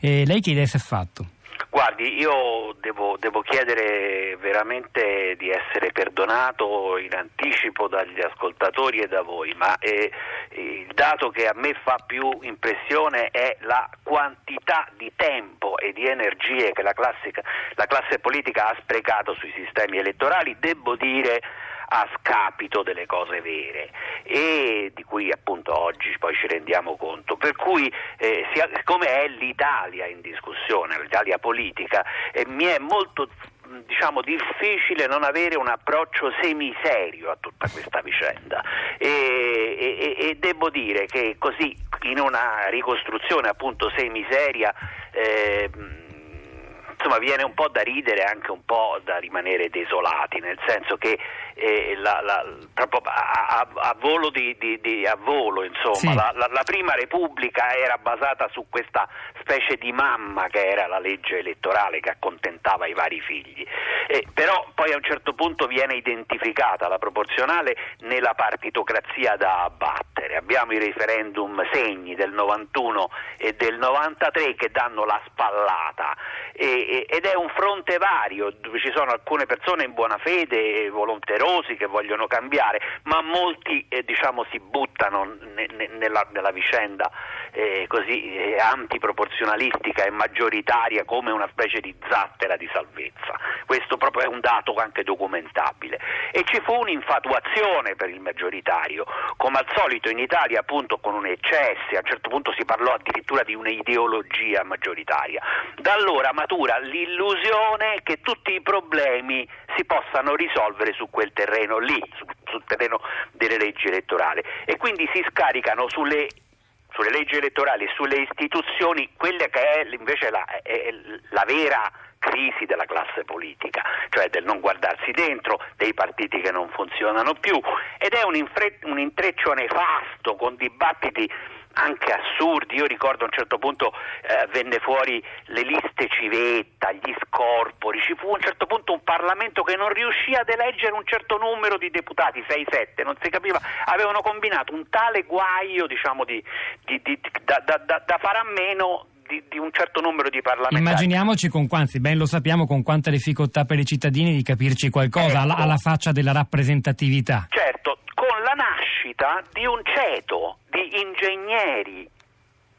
E lei che idea si è fatto? Guardi, io devo, devo, chiedere veramente di essere perdonato in anticipo dagli ascoltatori e da voi, ma eh, il dato che a me fa più impressione è la quantità di tempo e di energie che la, classica, la classe politica ha sprecato sui sistemi elettorali. Devo dire a scapito delle cose vere e di cui appunto oggi poi ci rendiamo conto. Per cui eh, siccome è l'Italia in discussione, l'Italia politica, eh, mi è molto diciamo difficile non avere un approccio semiserio a tutta questa vicenda e, e, e devo dire che così in una ricostruzione appunto semiseria eh, insomma viene un po' da ridere e anche un po' da rimanere desolati, nel senso che eh, la, la, proprio a, a, a, volo di, di, di, a volo, insomma, sì. la, la, prima Repubblica era basata su questa specie di mamma che era la legge elettorale che accontentava i vari figli. Eh, però poi a un certo punto viene identificata la proporzionale nella partitocrazia da abbattere. Abbiamo i referendum segni del 91 e del 93 che danno la spallata e, ed è un fronte vario dove ci sono alcune persone in buona fede e volonterosi che vogliono cambiare, ma molti eh, diciamo, si buttano ne, ne, nella, nella, vicenda eh, così eh, antiproporzionalistica e maggioritaria come una specie di zattera di salvezza. Questo proprio è un dato anche documentabile. E ci fu un'infatuazione per il maggioritario, come al solito in Italia appunto con un eccesso, a un certo punto si parlò addirittura di un'ideologia maggioritaria. Da allora matura l'illusione che tutti i problemi si possano risolvere su quel terreno lì, sul terreno delle leggi elettorali e quindi si scaricano sulle sulle leggi elettorali e sulle istituzioni, quella che è invece la, è la vera crisi della classe politica, cioè del non guardarsi dentro, dei partiti che non funzionano più ed è un, infre- un intreccio nefasto con dibattiti anche assurdi. Io ricordo a un certo punto eh, venne fuori le liste civetta, gli scorpori, ci fu a un certo punto un Parlamento che non riuscì ad eleggere un certo numero di deputati, 6-7, non si capiva, avevano combinato un tale guaio diciamo, di, di, di, da, da, da, da fare a meno di, di, un certo numero di parlamentari. Immaginiamoci con quanti, ben lo sappiamo, con quanta difficoltà per i cittadini di capirci qualcosa ecco, alla, alla, faccia della rappresentatività. Certo, nascita di un ceto di ingegneri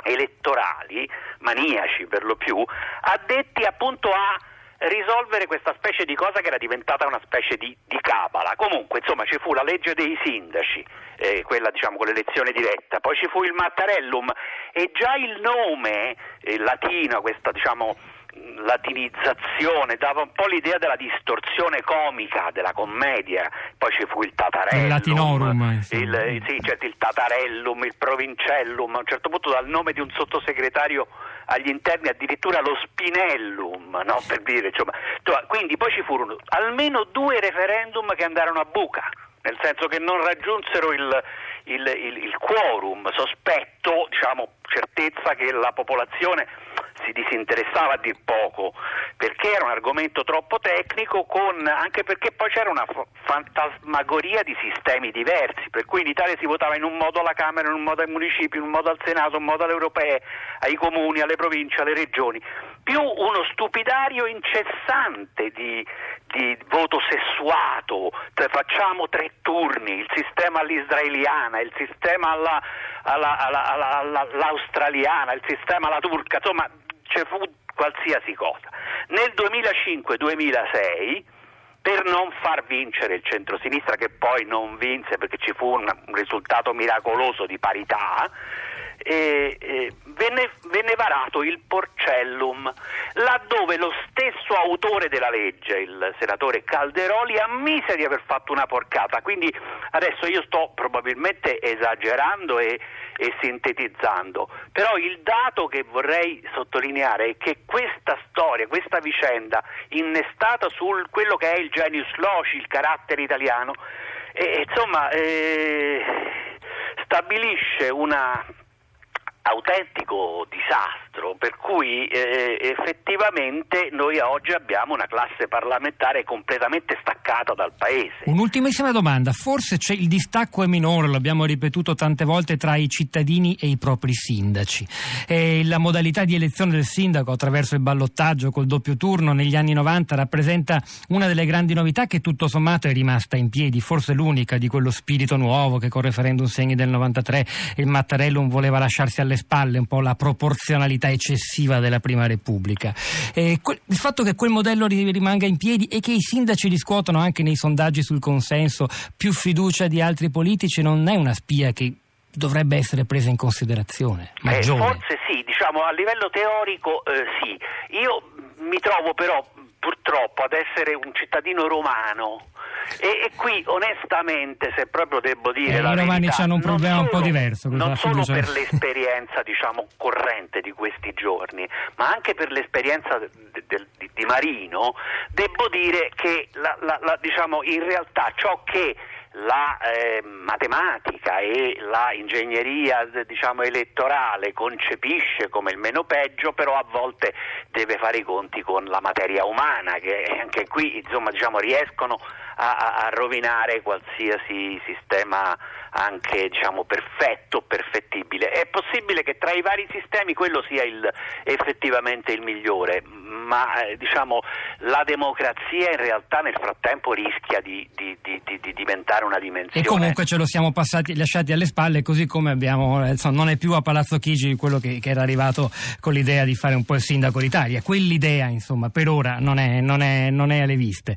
elettorali, maniaci per lo più, addetti appunto a risolvere questa specie di cosa che era diventata una specie di, di cabala. Comunque, insomma, ci fu la legge dei sindaci, eh, quella diciamo con l'elezione diretta, poi ci fu il Mattarellum e già il nome eh, latino, questa diciamo latinizzazione, dava un po' l'idea della distorsione comica della commedia, poi ci fu il Tatarellum, il Latinorum, il, sì, certo, il Tatarellum, il Provincellum, a un certo punto dal nome di un sottosegretario agli interni addirittura lo Spinellum, no? per dire, insomma. quindi poi ci furono almeno due referendum che andarono a buca, nel senso che non raggiunsero il, il, il, il quorum, sospetto, diciamo, certezza che la popolazione si disinteressava a dir poco perché era un argomento troppo tecnico con, anche perché poi c'era una fantasmagoria di sistemi diversi per cui in Italia si votava in un modo alla Camera, in un modo ai municipi, in un modo al Senato, in un modo alle europee, ai comuni, alle province, alle regioni. Più uno stupidario incessante di, di voto sessuato, cioè facciamo tre turni, il sistema all'israeliana, il sistema alla, alla, alla, all'australiana, il sistema alla turca, insomma ci fu qualsiasi cosa. Nel 2005-2006 per non far vincere il centrosinistra che poi non vinse perché ci fu un risultato miracoloso di parità, eh, eh, venne, venne, varato il Porcellum, laddove lo stesso autore della legge, il senatore Calderoli, ammise di aver fatto una porcata. Quindi adesso io sto probabilmente esagerando e, e sintetizzando, però il dato che vorrei sottolineare è che questa storia, questa vicenda, innestata su quello che è il genius loci, il carattere italiano, eh, insomma, eh, stabilisce una autentico disastro per cui eh, effettivamente noi oggi abbiamo una classe parlamentare completamente staccata dal paese. Un'ultimissima domanda, forse il distacco è minore, l'abbiamo ripetuto tante volte, tra i cittadini e i propri sindaci. E la modalità di elezione del sindaco attraverso il ballottaggio col doppio turno negli anni 90 rappresenta una delle grandi novità che tutto sommato è rimasta in piedi, forse l'unica di quello spirito nuovo che con referendum segni del 93 il Mattarellum voleva lasciarsi alle spalle un po' la proporzionalità eccessiva della Prima Repubblica. E il fatto che quel modello rimanga in piedi e che i sindaci riscuotono anche nei sondaggi sul consenso più fiducia di altri politici non è una spia che dovrebbe essere presa in considerazione. Eh, forse sì, diciamo a livello teorico eh, sì. Io mi trovo però purtroppo ad essere un cittadino romano e, e, qui onestamente, se proprio devo dire eh, la I romani verità, hanno un problema solo, un po' diverso. Non solo per l'esperienza diciamo, corrente di questi giorni, ma anche per l'esperienza de, de, di Marino, devo dire che la, la, la, diciamo, in realtà ciò che la eh, matematica e la ingegneria diciamo, elettorale concepisce come il meno peggio, però a volte deve fare i conti con la materia umana, che anche qui insomma, diciamo, riescono a, a, rovinare qualsiasi sistema anche diciamo, perfetto, perfettibile. È possibile che tra i vari sistemi quello sia il, effettivamente il migliore, ma eh, diciamo, la democrazia in realtà nel frattempo rischia di, di, di, di, diventare una dimensione. E comunque ce lo siamo passati, lasciati alle spalle, così come abbiamo, eh, insomma, non è più a Palazzo Chigi quello che, che, era arrivato con l'idea di fare un po' il sindaco d'Italia. Quell'idea, insomma, per ora non è, non è, non è alle viste.